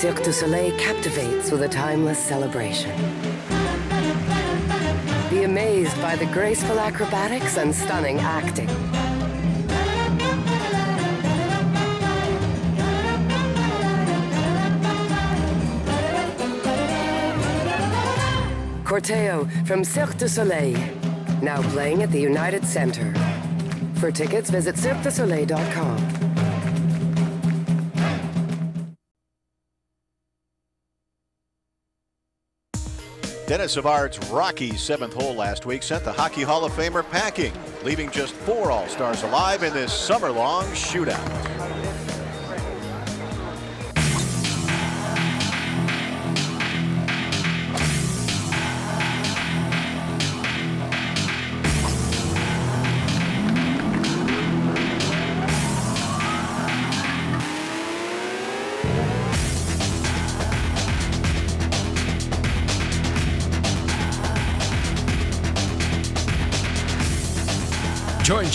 Cirque du Soleil captivates with a timeless celebration. Be amazed by the graceful acrobatics and stunning acting. Corteo from Cirque du Soleil, now playing at the United Center. For tickets, visit cirquedusoleil.com. Denis Savard's rocky seventh hole last week sent the Hockey Hall of Famer packing, leaving just four All Stars alive in this summer long shootout.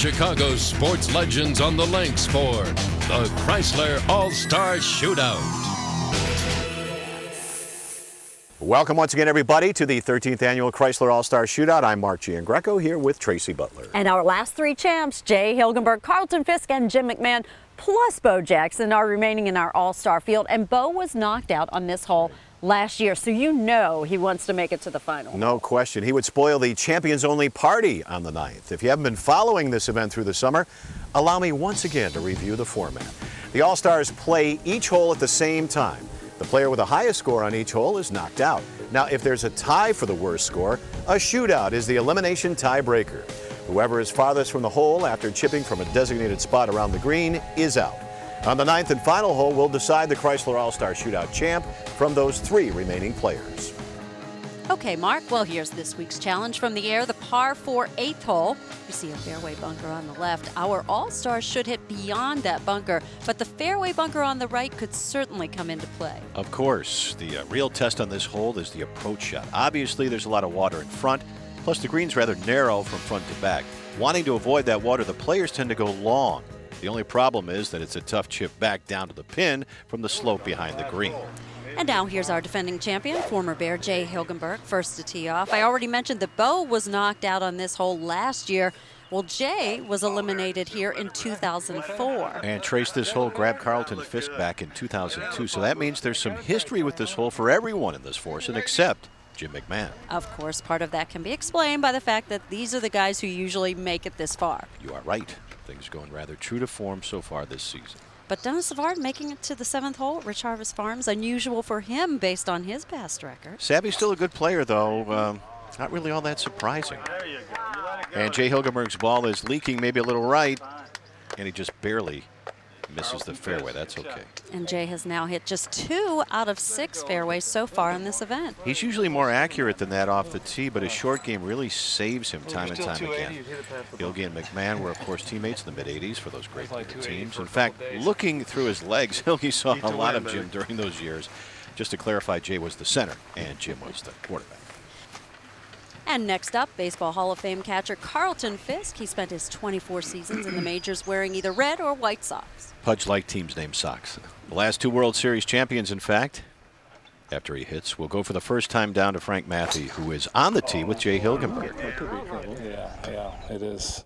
Chicago's sports legends on the links for the Chrysler All Star Shootout. Welcome once again, everybody, to the 13th annual Chrysler All Star Shootout. I'm Mark Giangreco here with Tracy Butler. And our last three champs, Jay Hilgenberg, Carlton Fisk, and Jim McMahon, plus Bo Jackson, are remaining in our All Star field. And Bo was knocked out on this hole last year, so you know he wants to make it to the final. No question. He would spoil the champions only party on the 9th. If you haven't been following this event through the summer, allow me once again to review the format. The All Stars play each hole at the same time. The player with the highest score on each hole is knocked out. Now, if there's a tie for the worst score, a shootout is the elimination tiebreaker. Whoever is farthest from the hole after chipping from a designated spot around the green is out. On the ninth and final hole, we'll decide the Chrysler All Star Shootout champ from those three remaining players. Okay, Mark. Well, here's this week's challenge from the air the par 4 eighth hole. You see a fairway bunker on the left. Our all-star should hit beyond that bunker, but the fairway bunker on the right could certainly come into play. Of course, the uh, real test on this hole is the approach shot. Obviously, there's a lot of water in front, plus, the green's rather narrow from front to back. Wanting to avoid that water, the players tend to go long. The only problem is that it's a tough chip back down to the pin from the slope behind the green. And now here's our defending champion, former Bear Jay Hilgenberg, first to tee off. I already mentioned that Bo was knocked out on this hole last year. Well, Jay was eliminated here in 2004. And Trace this hole grabbed Carlton Fisk back in 2002. So that means there's some history with this hole for everyone in this foursome except Jim McMahon. Of course, part of that can be explained by the fact that these are the guys who usually make it this far. You are right. Things going rather true to form so far this season. But Denis Savard making it to the seventh hole at Rich Harvest Farms, unusual for him based on his past record. Savvy's still a good player, though. Um, not really all that surprising. And Jay Hilgenberg's ball is leaking maybe a little right, and he just barely misses the fairway. That's okay. And Jay has now hit just two out of six fairways so far in this event. He's usually more accurate than that off the tee, but his short game really saves him time and time again. Hilge and McMahon were, of course, teammates in the mid-'80s for those great teams. In fact, looking through his legs, Hilge saw a lot of Jim during those years. Just to clarify, Jay was the center and Jim was the quarterback. And next up, Baseball Hall of Fame catcher Carlton Fisk. He spent his 24 seasons in the majors wearing either red or white socks. Pudge like teams named socks. The last two World Series champions, in fact. After he hits, we'll go for the first time down to Frank Mathie, who is on the tee with Jay Hilgenberg. Yeah, yeah, it is.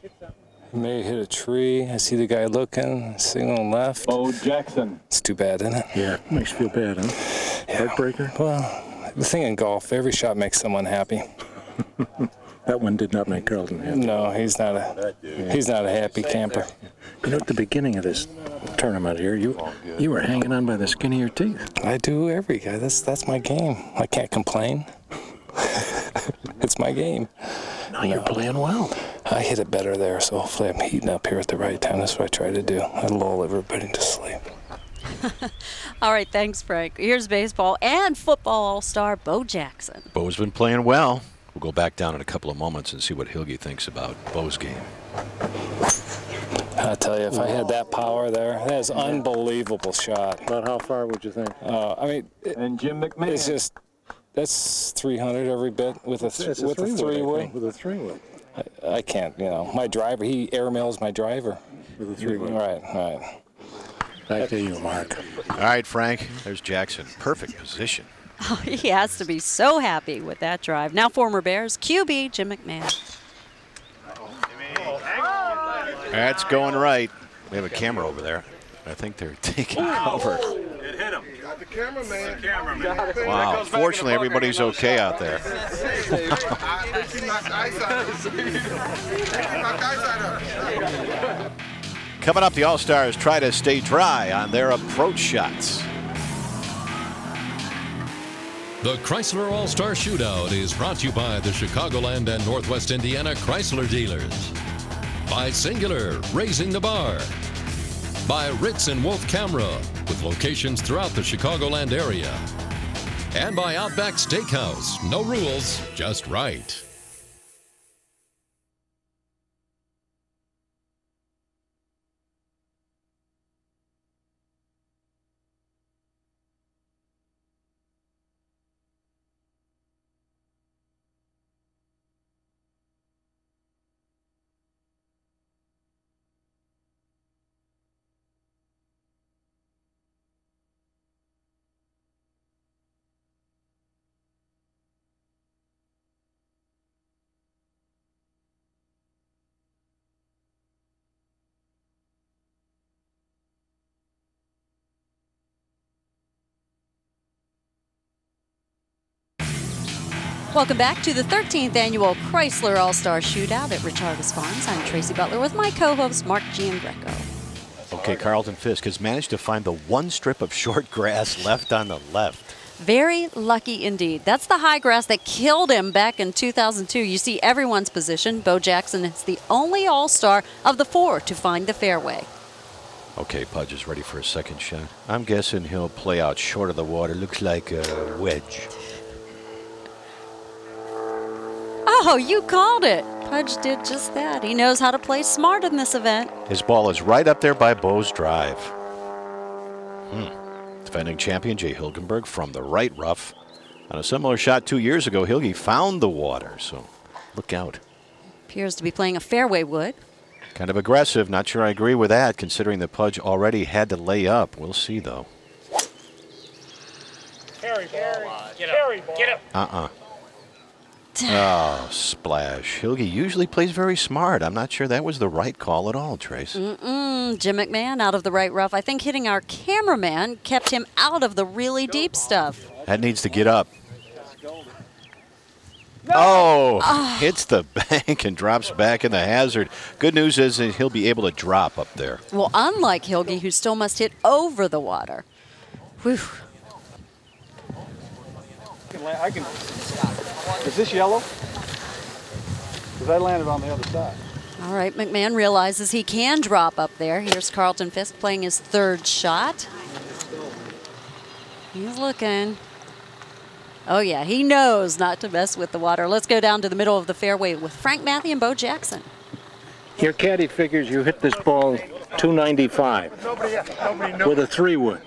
He may hit a tree. I see the guy looking, signaling left. Bo Jackson. It's too bad, isn't it? Yeah, makes you feel bad, huh? Yeah. Heartbreaker. Well, the thing in golf, every shot makes someone happy. that one did not make Carlton happy. No, he's not a he's not a happy camper. You know, at the beginning of this tournament here, you you were hanging on by the skin of your teeth. I do every guy. That's that's my game. I can't complain. it's my game. No, you're playing well. I hit it better there, so hopefully I'm heating up here at the right time. That's what I try to do. I lull everybody to sleep. All right, thanks, Frank. Here's baseball and football all-star Bo Jackson. Bo's been playing well. We'll go back down in a couple of moments and see what Hilge thinks about Bo's game. I tell you, if I had that power there, that is unbelievable shot. About how far would you think? Uh, I mean, it, and Jim McMahon. It's just that's 300 every bit with a, th- with a three wood. With a three wood. I, I, can't, you know. My driver, he airmails my driver. With a three wood. Right, right. Back to you, Mark. All right, Frank. There's Jackson. Perfect position. Oh, he has to be so happy with that drive. Now former Bears QB Jim McMahon. That's going right. We have a camera over there. I think they're taking cover. It hit him. Got the camera, man. Wow. Fortunately, everybody's okay out there. Coming up, the All Stars try to stay dry on their approach shots. The Chrysler All Star Shootout is brought to you by the Chicagoland and Northwest Indiana Chrysler dealers. By Cingular, raising the bar. By Ritz and Wolf Camera, with locations throughout the Chicagoland area. And by Outback Steakhouse, no rules, just right. Welcome back to the 13th annual Chrysler All Star Shootout at Rich Harvest Farms. I'm Tracy Butler with my co host Mark Giangreco. Okay, Carlton Fisk has managed to find the one strip of short grass left on the left. Very lucky indeed. That's the high grass that killed him back in 2002. You see everyone's position. Bo Jackson is the only All Star of the four to find the fairway. Okay, Pudge is ready for a second shot. I'm guessing he'll play out short of the water. Looks like a wedge. Oh, you called it. Pudge did just that. He knows how to play smart in this event. His ball is right up there by Bo's drive. Hmm. Defending champion Jay Hilgenberg from the right rough. On a similar shot two years ago, Hilge found the water, so look out. Appears to be playing a fairway wood. Kind of aggressive. Not sure I agree with that, considering the Pudge already had to lay up. We'll see, though. Carry ball. Get up. Get up. Uh-uh. Oh, splash. Hilge usually plays very smart. I'm not sure that was the right call at all, Trace. Mm-mm. Jim McMahon out of the right rough. I think hitting our cameraman kept him out of the really deep stuff. That needs to get up. Oh, ah. hits the bank and drops back in the hazard. Good news is that he'll be able to drop up there. Well, unlike Hilge, who still must hit over the water. Whew. I can. Is this yellow? Because I landed on the other side. All right, McMahon realizes he can drop up there. Here's Carlton Fisk playing his third shot. He's looking. Oh, yeah, he knows not to mess with the water. Let's go down to the middle of the fairway with Frank Mathie and Bo Jackson. Your caddy figures you hit this ball 295 with a three wood.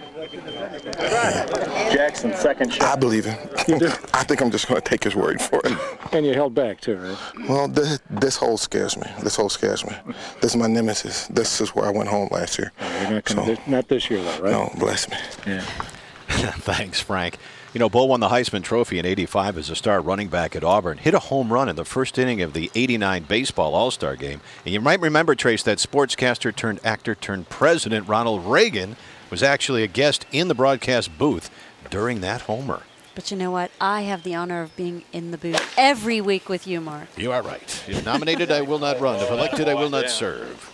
Jackson, second shot. I believe him. I think I'm just going to take his word for it. And you held back too, right? Well, this, this hole scares me. This hole scares me. This is my nemesis. This is where I went home last year. Oh, you're not, gonna, So- not this year, though, right? No, bless me. Yeah. Thanks, Frank. You know, Bo won the Heisman Trophy in 85 as a star running back at Auburn. Hit a home run in the first inning of the 89 baseball All Star game. And you might remember, Trace, that sportscaster turned actor turned president Ronald Reagan was actually a guest in the broadcast booth during that homer. But you know what? I have the honor of being in the booth every week with you, Mark. You are right. If nominated, I will not run. If elected, I will not serve.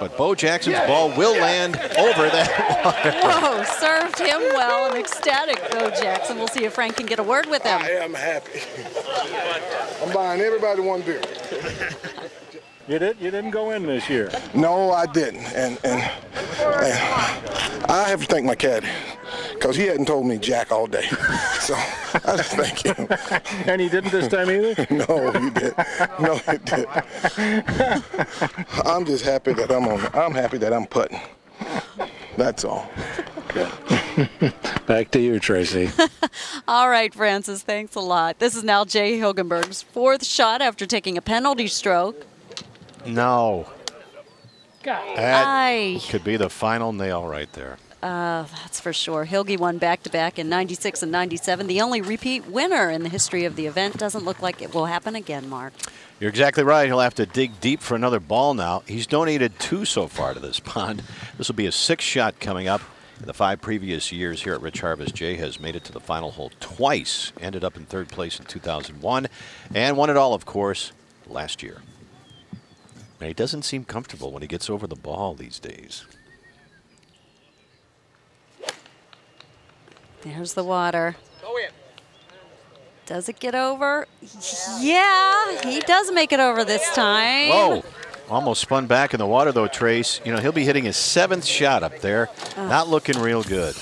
But Bo Jackson's ball will land over that. Whoa, served him well. An ecstatic Bo Jackson. We'll see if Frank can get a word with him. I am happy. I'm buying everybody one beer. You did. You didn't go in this year. No, I didn't. And, and, and I have to thank my caddy because he hadn't told me jack all day. So I just thank him. And he didn't this time either. No, he did. No, he did. I'm just happy that I'm on. I'm happy that I'm putting. That's all. Back to you, Tracy. All right, Francis, thanks a lot. This is now Jay Hilgenberg's fourth shot after taking a penalty stroke. No. That Aye. could be the final nail right there. Uh, that's for sure. Hilge won back to back in 96 and 97. The only repeat winner in the history of the event. Doesn't look like it will happen again, Mark. You're exactly right. He'll have to dig deep for another ball now. He's donated two so far to this pond. This will be a sixth shot coming up. In the five previous years here at Rich Harvest, Jay has made it to the final hole twice, ended up in third place in 2001, and won it all, of course, last year. And he doesn't seem comfortable when he gets over the ball these days. There's the water. Does it get over? Yeah, he does make it over this time. Whoa! Almost spun back in the water, though, Trace. You know, he'll be hitting his seventh shot up there. Not looking real good.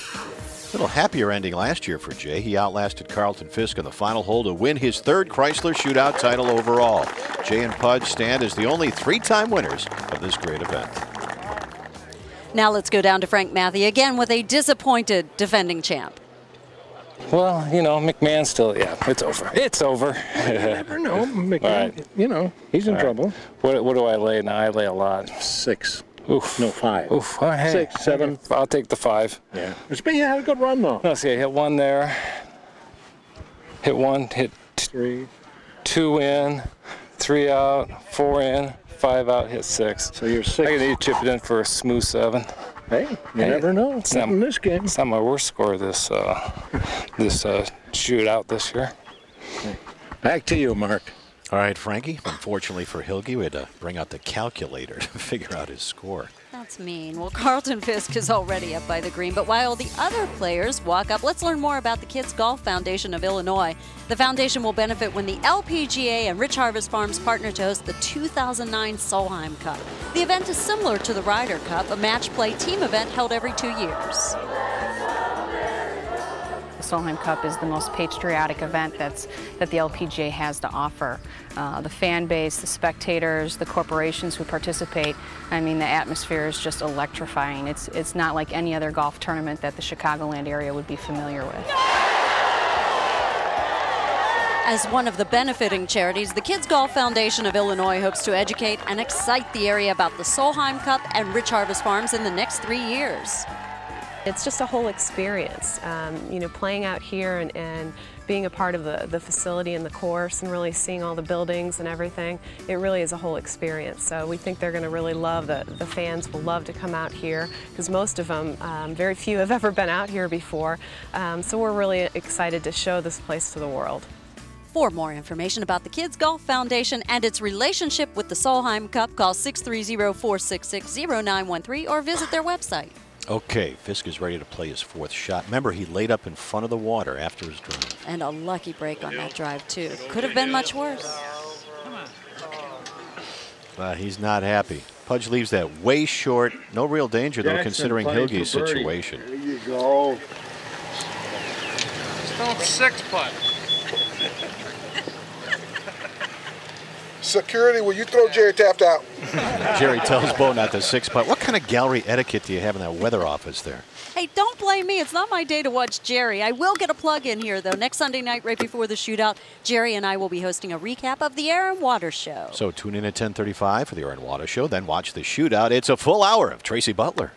A little happier ending last year for Jay. He outlasted Carlton Fisk on the final hole to win his third Chrysler Shootout title overall. Jay and Pudge stand as the only three time winners of this great event. Now let's go down to Frank Mathie again with a disappointed defending champ. Well, you know, McMahon still, yeah, it's over. It's over. Never know. McMahon, All right. You know, he's in All right. trouble. What, what do I lay now? I lay a lot. Six. Oof. No, five. Oof. Oh, hey. Six, seven. I'll take the five. Yeah. It's been, yeah, had a good run, though. Let's see. I hit one there. Hit one. Hit Three. two in. Three out. Four in. Five out. Hit six. So you're six. I need to chip it in for a smooth seven. Hey, you Hey, never know. it's Not not- in this game. It's not my worst score this uh, this uh, shootout this year. Back to you, Mark. All right, Frankie. Unfortunately for Hilge, we had to bring out the calculator to figure out his score. That's mean. Well, Carlton Fisk is already up by the green, but while the other players walk up, let's learn more about the Kids Golf Foundation of Illinois. The foundation will benefit when the LPGA and Rich Harvest Farms partner to host the 2009 Solheim Cup. The event is similar to the Ryder Cup, a match play team event held every two years. Solheim Cup is the most patriotic event that's that the LPGA has to offer. Uh, the fan base, the spectators, the corporations who participate. I mean, the atmosphere is just electrifying. It's it's not like any other golf tournament that the Chicagoland area would be familiar with. As one of the benefiting charities, the Kids Golf Foundation of Illinois hopes to educate and excite the area about the Solheim Cup and Rich Harvest Farms in the next three years. It's just a whole experience, um, you know, playing out here and, and being a part of the, the facility and the course and really seeing all the buildings and everything. It really is a whole experience. So we think they're going to really love the, the fans will love to come out here because most of them, um, very few have ever been out here before. Um, so we're really excited to show this place to the world. For more information about the Kids Golf Foundation and its relationship with the Solheim Cup, call 630-466-0913 or visit their website. Okay, Fisk is ready to play his fourth shot. Remember, he laid up in front of the water after his drive. And a lucky break on that drive, too. Could have been much worse. Uh, he's not happy. Pudge leaves that way short. No real danger, though, Jackson considering playing Hilge's situation. There you go. Still six putt. Security, will you throw Jerry Taft out? Jerry tells Bo not to six putt. What kind of gallery etiquette do you have in that weather office there? Hey, don't blame me. It's not my day to watch Jerry. I will get a plug in here, though. Next Sunday night, right before the shootout, Jerry and I will be hosting a recap of the Air and Water Show. So tune in at 10:35 for the Air and Water Show. Then watch the shootout. It's a full hour of Tracy Butler.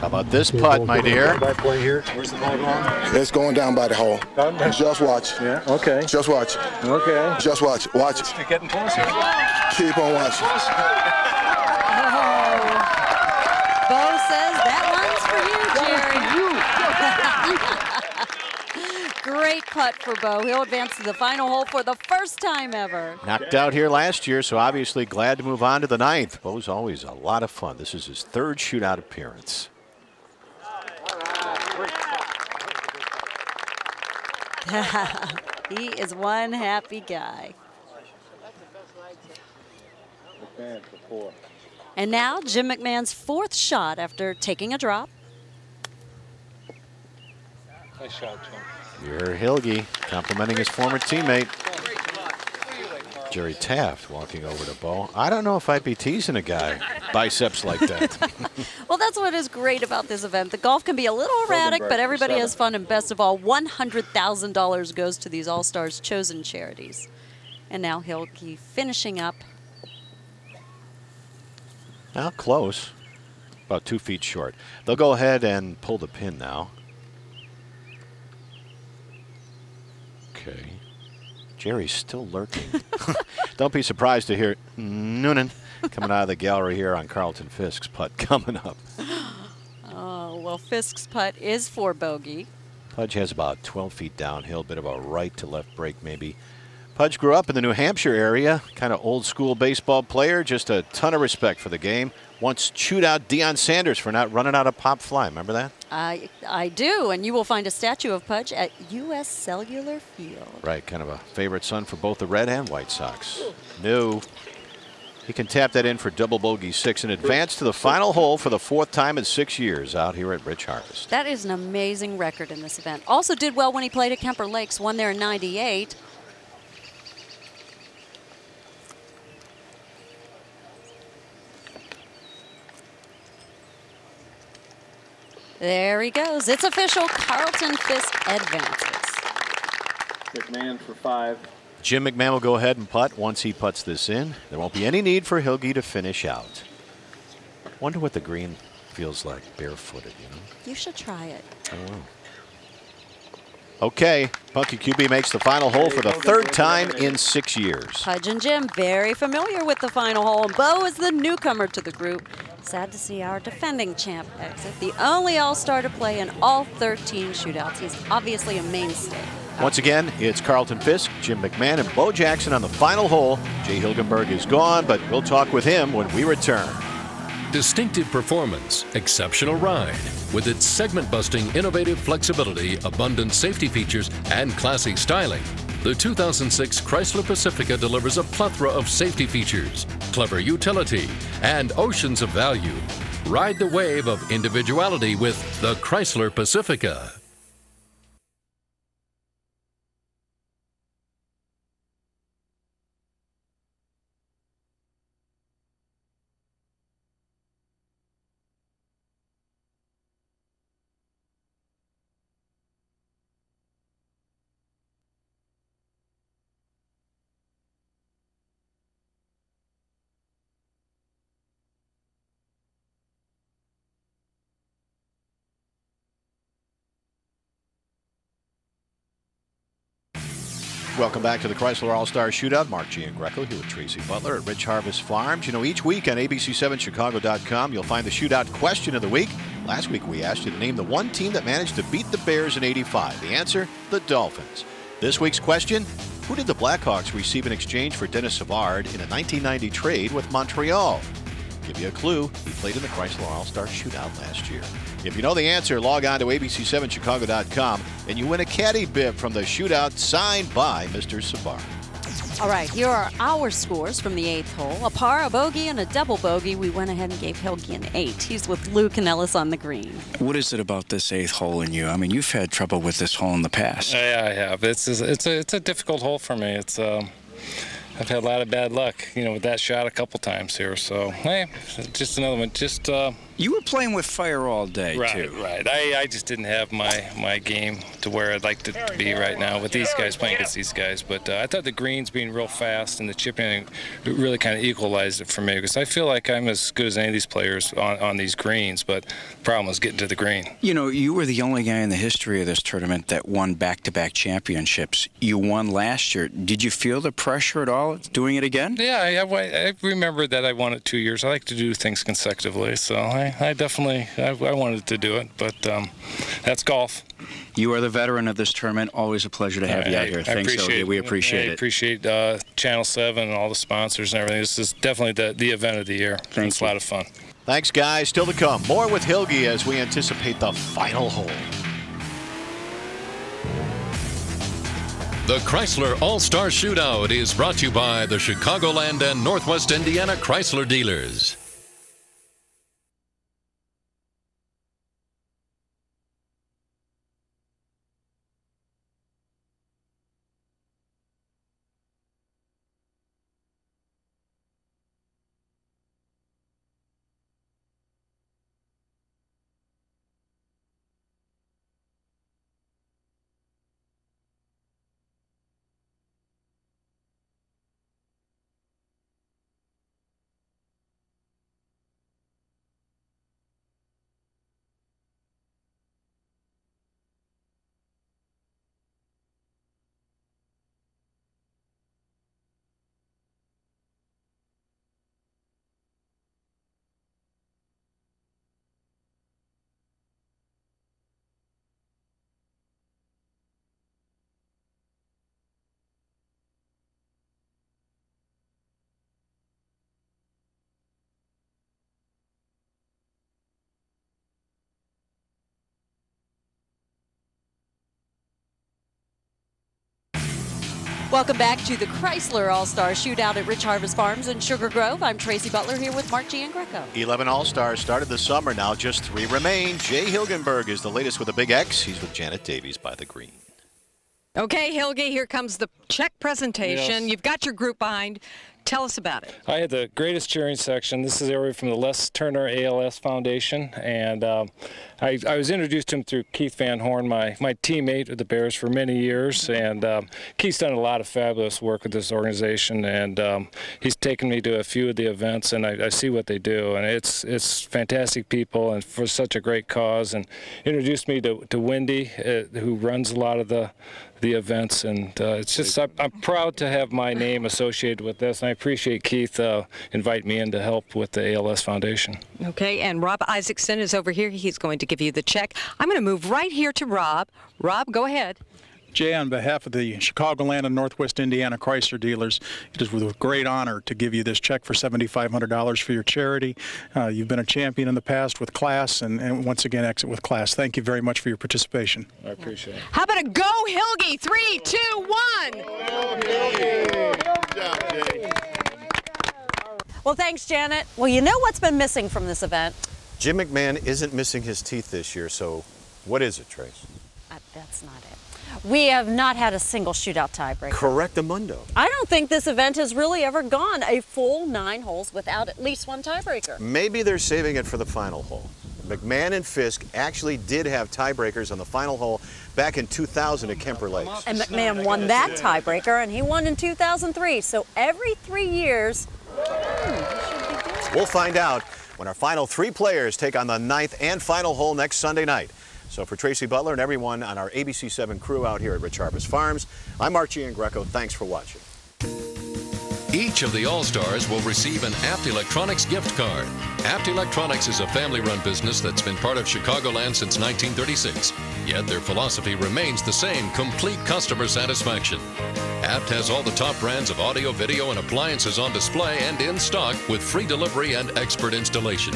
How about this putt, my dear? Play here. Where's the ball going? It's going down by the hole. Just watch. Yeah. Okay. Just watch. Okay. Just watch. Watch. You're getting closer. Keep on watching. Bo says that one's for you, Jerry. Great putt for Bo. He'll advance to the final hole for the first time ever. Knocked out here last year, so obviously glad to move on to the ninth. Bo's always a lot of fun. This is his third shootout appearance. he is one happy guy. And now, Jim McMahon's fourth shot after taking a drop. Nice shot, Jim. You're Hilge complimenting his former teammate. Jerry Taft walking over to Bo. I don't know if I'd be teasing a guy biceps like that. Well, that's what is great about this event. The golf can be a little erratic, but everybody has fun, and best of all, $100,000 goes to these All Stars chosen charities. And now Hilge finishing up. Now close. About two feet short. They'll go ahead and pull the pin now. Okay. Jerry's still lurking. Don't be surprised to hear Noonan coming out of the gallery here on Carlton Fisk's putt coming up. Oh, well, Fisk's putt is for bogey. Pudge has about 12 feet downhill, bit of a right to left break maybe. Pudge grew up in the New Hampshire area, kind of old school baseball player, just a ton of respect for the game. Once chewed out Deion Sanders for not running out of pop fly. Remember that? I, I do, and you will find a statue of Pudge at U.S. Cellular Field. Right, kind of a favorite son for both the Red and White Sox. No. He can tap that in for double bogey six and advance to the final hole for the fourth time in six years out here at Rich Harvest. That is an amazing record in this event. Also did well when he played at Kemper Lakes, won there in 98. There he goes. It's official. Carlton Fisk advances. McMahon for five. Jim McMahon will go ahead and putt once he puts this in. There won't be any need for Hilge to finish out. Wonder what the green feels like barefooted, you know? You should try it. I will. Okay, Punky QB makes the final hole for the third time in six years. Pudge and Jim very familiar with the final hole, and Bo is the newcomer to the group. Sad to see our defending champ exit, the only all-star to play in all 13 shootouts. He's obviously a mainstay. Once again, it's Carlton Fisk, Jim McMahon, and Bo Jackson on the final hole. Jay Hilgenberg is gone, but we'll talk with him when we return. Distinctive performance, exceptional ride. With its segment busting, innovative flexibility, abundant safety features, and classy styling, the 2006 Chrysler Pacifica delivers a plethora of safety features, clever utility, and oceans of value. Ride the wave of individuality with the Chrysler Pacifica. Welcome back to the Chrysler All Star Shootout. Mark Giangreco here with Tracy Butler at Rich Harvest Farms. You know, each week on ABC7Chicago.com, you'll find the shootout question of the week. Last week, we asked you to name the one team that managed to beat the Bears in 85. The answer, the Dolphins. This week's question Who did the Blackhawks receive in exchange for Denis Savard in a 1990 trade with Montreal? Give you a clue, he played in the Chrysler All Star Shootout last year. If you know the answer, log on to ABC7Chicago.com and you win a caddy bib from the shootout signed by Mr. Savard. All right, here are our scores from the eighth hole. A par, a bogey, and a double bogey. We went ahead and gave Hilge an eight. He's with Luke and Ellis on the green. What is it about this eighth hole in you? I mean, you've had trouble with this hole in the past. Yeah, I have. It's it's a it's a difficult hole for me. It's um, I've had a lot of bad luck, you know, with that shot a couple times here. So hey, just another one. Just uh, you were playing with fire all day right, too. Right, I, I just didn't have my my game to where I'd like to be right now with these guys playing against these guys. But uh, I thought the greens being real fast and the chipping really kind of equalized it for me because I feel like I'm as good as any of these players on, on these greens. But the problem was getting to the green. You know, you were the only guy in the history of this tournament that won back-to-back championships. You won last year. Did you feel the pressure at all doing it again? Yeah, I, I, I remember that I won it two years. I like to do things consecutively, so I, I definitely I, I, wanted to do it. But um, that's golf. You are the veteran of this tournament. Always a pleasure to have I, you out here. Thanks, appreciate, We appreciate I it. appreciate uh, Channel 7 and all the sponsors and everything. This is definitely the, the event of the year. Thanks. It's a lot of fun. Thanks, guys. Still to come. More with Hilge as we anticipate the final hole. The Chrysler All Star Shootout is brought to you by the Chicagoland and Northwest Indiana Chrysler dealers. Welcome back to the Chrysler All Star Shootout at Rich Harvest Farms in Sugar Grove. I'm Tracy Butler here with Mark Giangreco. 11 All Stars started the summer. Now just three remain. Jay Hilgenberg is the latest with a big X. He's with Janet Davies by the green. Okay, Hilge, here comes the check presentation. Yes. You've got your group behind. Tell us about it. I had the greatest cheering section. This is area from the Les Turner ALS Foundation, and um, I, I was introduced to him through Keith Van Horne, my, my teammate with the Bears for many years. And um, Keith's done a lot of fabulous work with this organization, and um, he's taken me to a few of the events, and I, I see what they do, and it's it's fantastic people, and for such a great cause. And introduced me to, to Wendy, uh, who runs a lot of the the events, and uh, it's just I'm, I'm proud to have my name associated with this, and I appreciate Keith uh, inviting me in to help with the ALS Foundation. Okay, and Rob Isaacson is over here. He's going to give you the check. I'm going to move right here to Rob. Rob, go ahead. Jay, on behalf of the Chicagoland and Northwest Indiana Chrysler dealers, it is with a great honor to give you this check for $7,500 for your charity. Uh, you've been a champion in the past with class, and, and once again, exit with class. Thank you very much for your participation. I appreciate it. How about a go, Hilge? Three, two, one. Well, thanks, Janet. Well, you know what's been missing from this event? Jim McMahon isn't missing his teeth this year, so what is it, Trace? Uh, that's not it. We have not had a single shootout tiebreaker. Correct, Amundo. I don't think this event has really ever gone a full nine holes without at least one tiebreaker. Maybe they're saving it for the final hole. McMahon and Fisk actually did have tiebreakers on the final hole back in 2000 at Kemper Lakes. And McMahon won that tiebreaker, and he won in 2003. So every three years, hmm, We'll find out when our final three players take on the ninth and final hole next Sunday night. So for Tracy Butler and everyone on our ABC7 crew out here at Rich Harvest Farms, I'm Mark Giangreco. Thanks for watching. Each of the All Stars will receive an Apt Electronics gift card. Apt Electronics is a family run business that's been part of Chicagoland since 1936. Yet their philosophy remains the same complete customer satisfaction. Apt has all the top brands of audio, video, and appliances on display and in stock with free delivery and expert installation.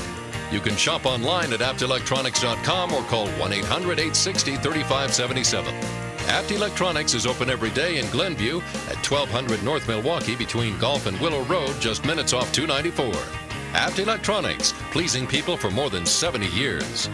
You can shop online at aptelectronics.com or call 1 800 860 3577. Apt Electronics is open every day in Glenview at 1200 North Milwaukee between Golf and Willow Road, just minutes off 294. Apt Electronics, pleasing people for more than 70 years.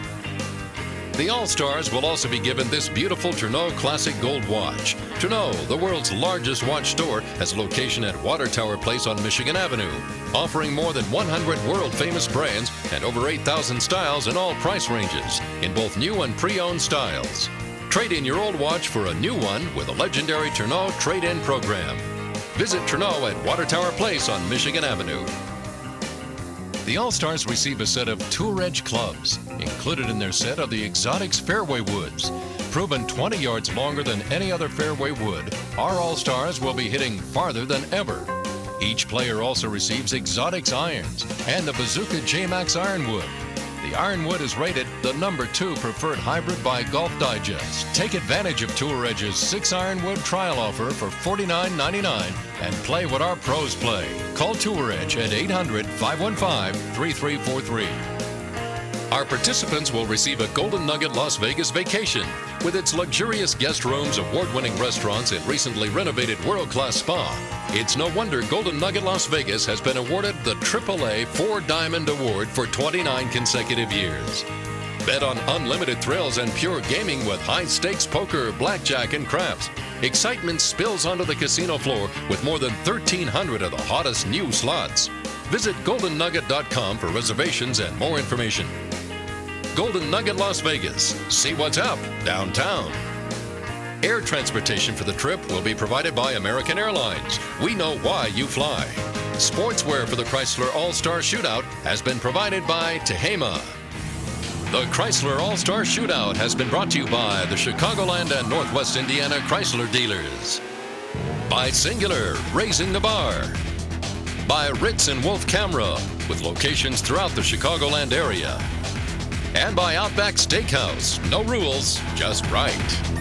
The All Stars will also be given this beautiful Tourneau Classic Gold watch. Tourneau, the world's largest watch store, has a location at Water Tower Place on Michigan Avenue, offering more than 100 world famous brands and over 8,000 styles in all price ranges, in both new and pre owned styles. Trade in your old watch for a new one with a legendary Tourneau trade in program. Visit Tourneau at Water Tower Place on Michigan Avenue. The All Stars receive a set of Tour Edge clubs. Included in their set are the Exotics Fairway Woods. Proven 20 yards longer than any other fairway wood, our All Stars will be hitting farther than ever. Each player also receives Exotics irons and the Bazooka J-Max Ironwood. The Ironwood is rated the number two preferred hybrid by Golf Digest. Take advantage of Tour Edge's six Ironwood trial offer for $49.99 and play what our pros play. Call Tour Edge at 800 515 3343. Our participants will receive a Golden Nugget Las Vegas vacation with its luxurious guest rooms, award winning restaurants, and recently renovated world class spa. It's no wonder Golden Nugget Las Vegas has been awarded the AAA Four Diamond Award for 29 consecutive years. Bet on unlimited thrills and pure gaming with high stakes poker, blackjack, and craps. Excitement spills onto the casino floor with more than 1,300 of the hottest new slots. Visit goldennugget.com for reservations and more information. Golden Nugget Las Vegas. See what's up downtown. Air transportation for the trip will be provided by American Airlines. We know why you fly. Sportswear for the Chrysler All Star Shootout has been provided by Tehama. The Chrysler All Star Shootout has been brought to you by the Chicagoland and Northwest Indiana Chrysler dealers. By Cingular, raising the bar. By Ritz and Wolf Camera, with locations throughout the Chicagoland area. And by Outback Steakhouse, no rules, just right.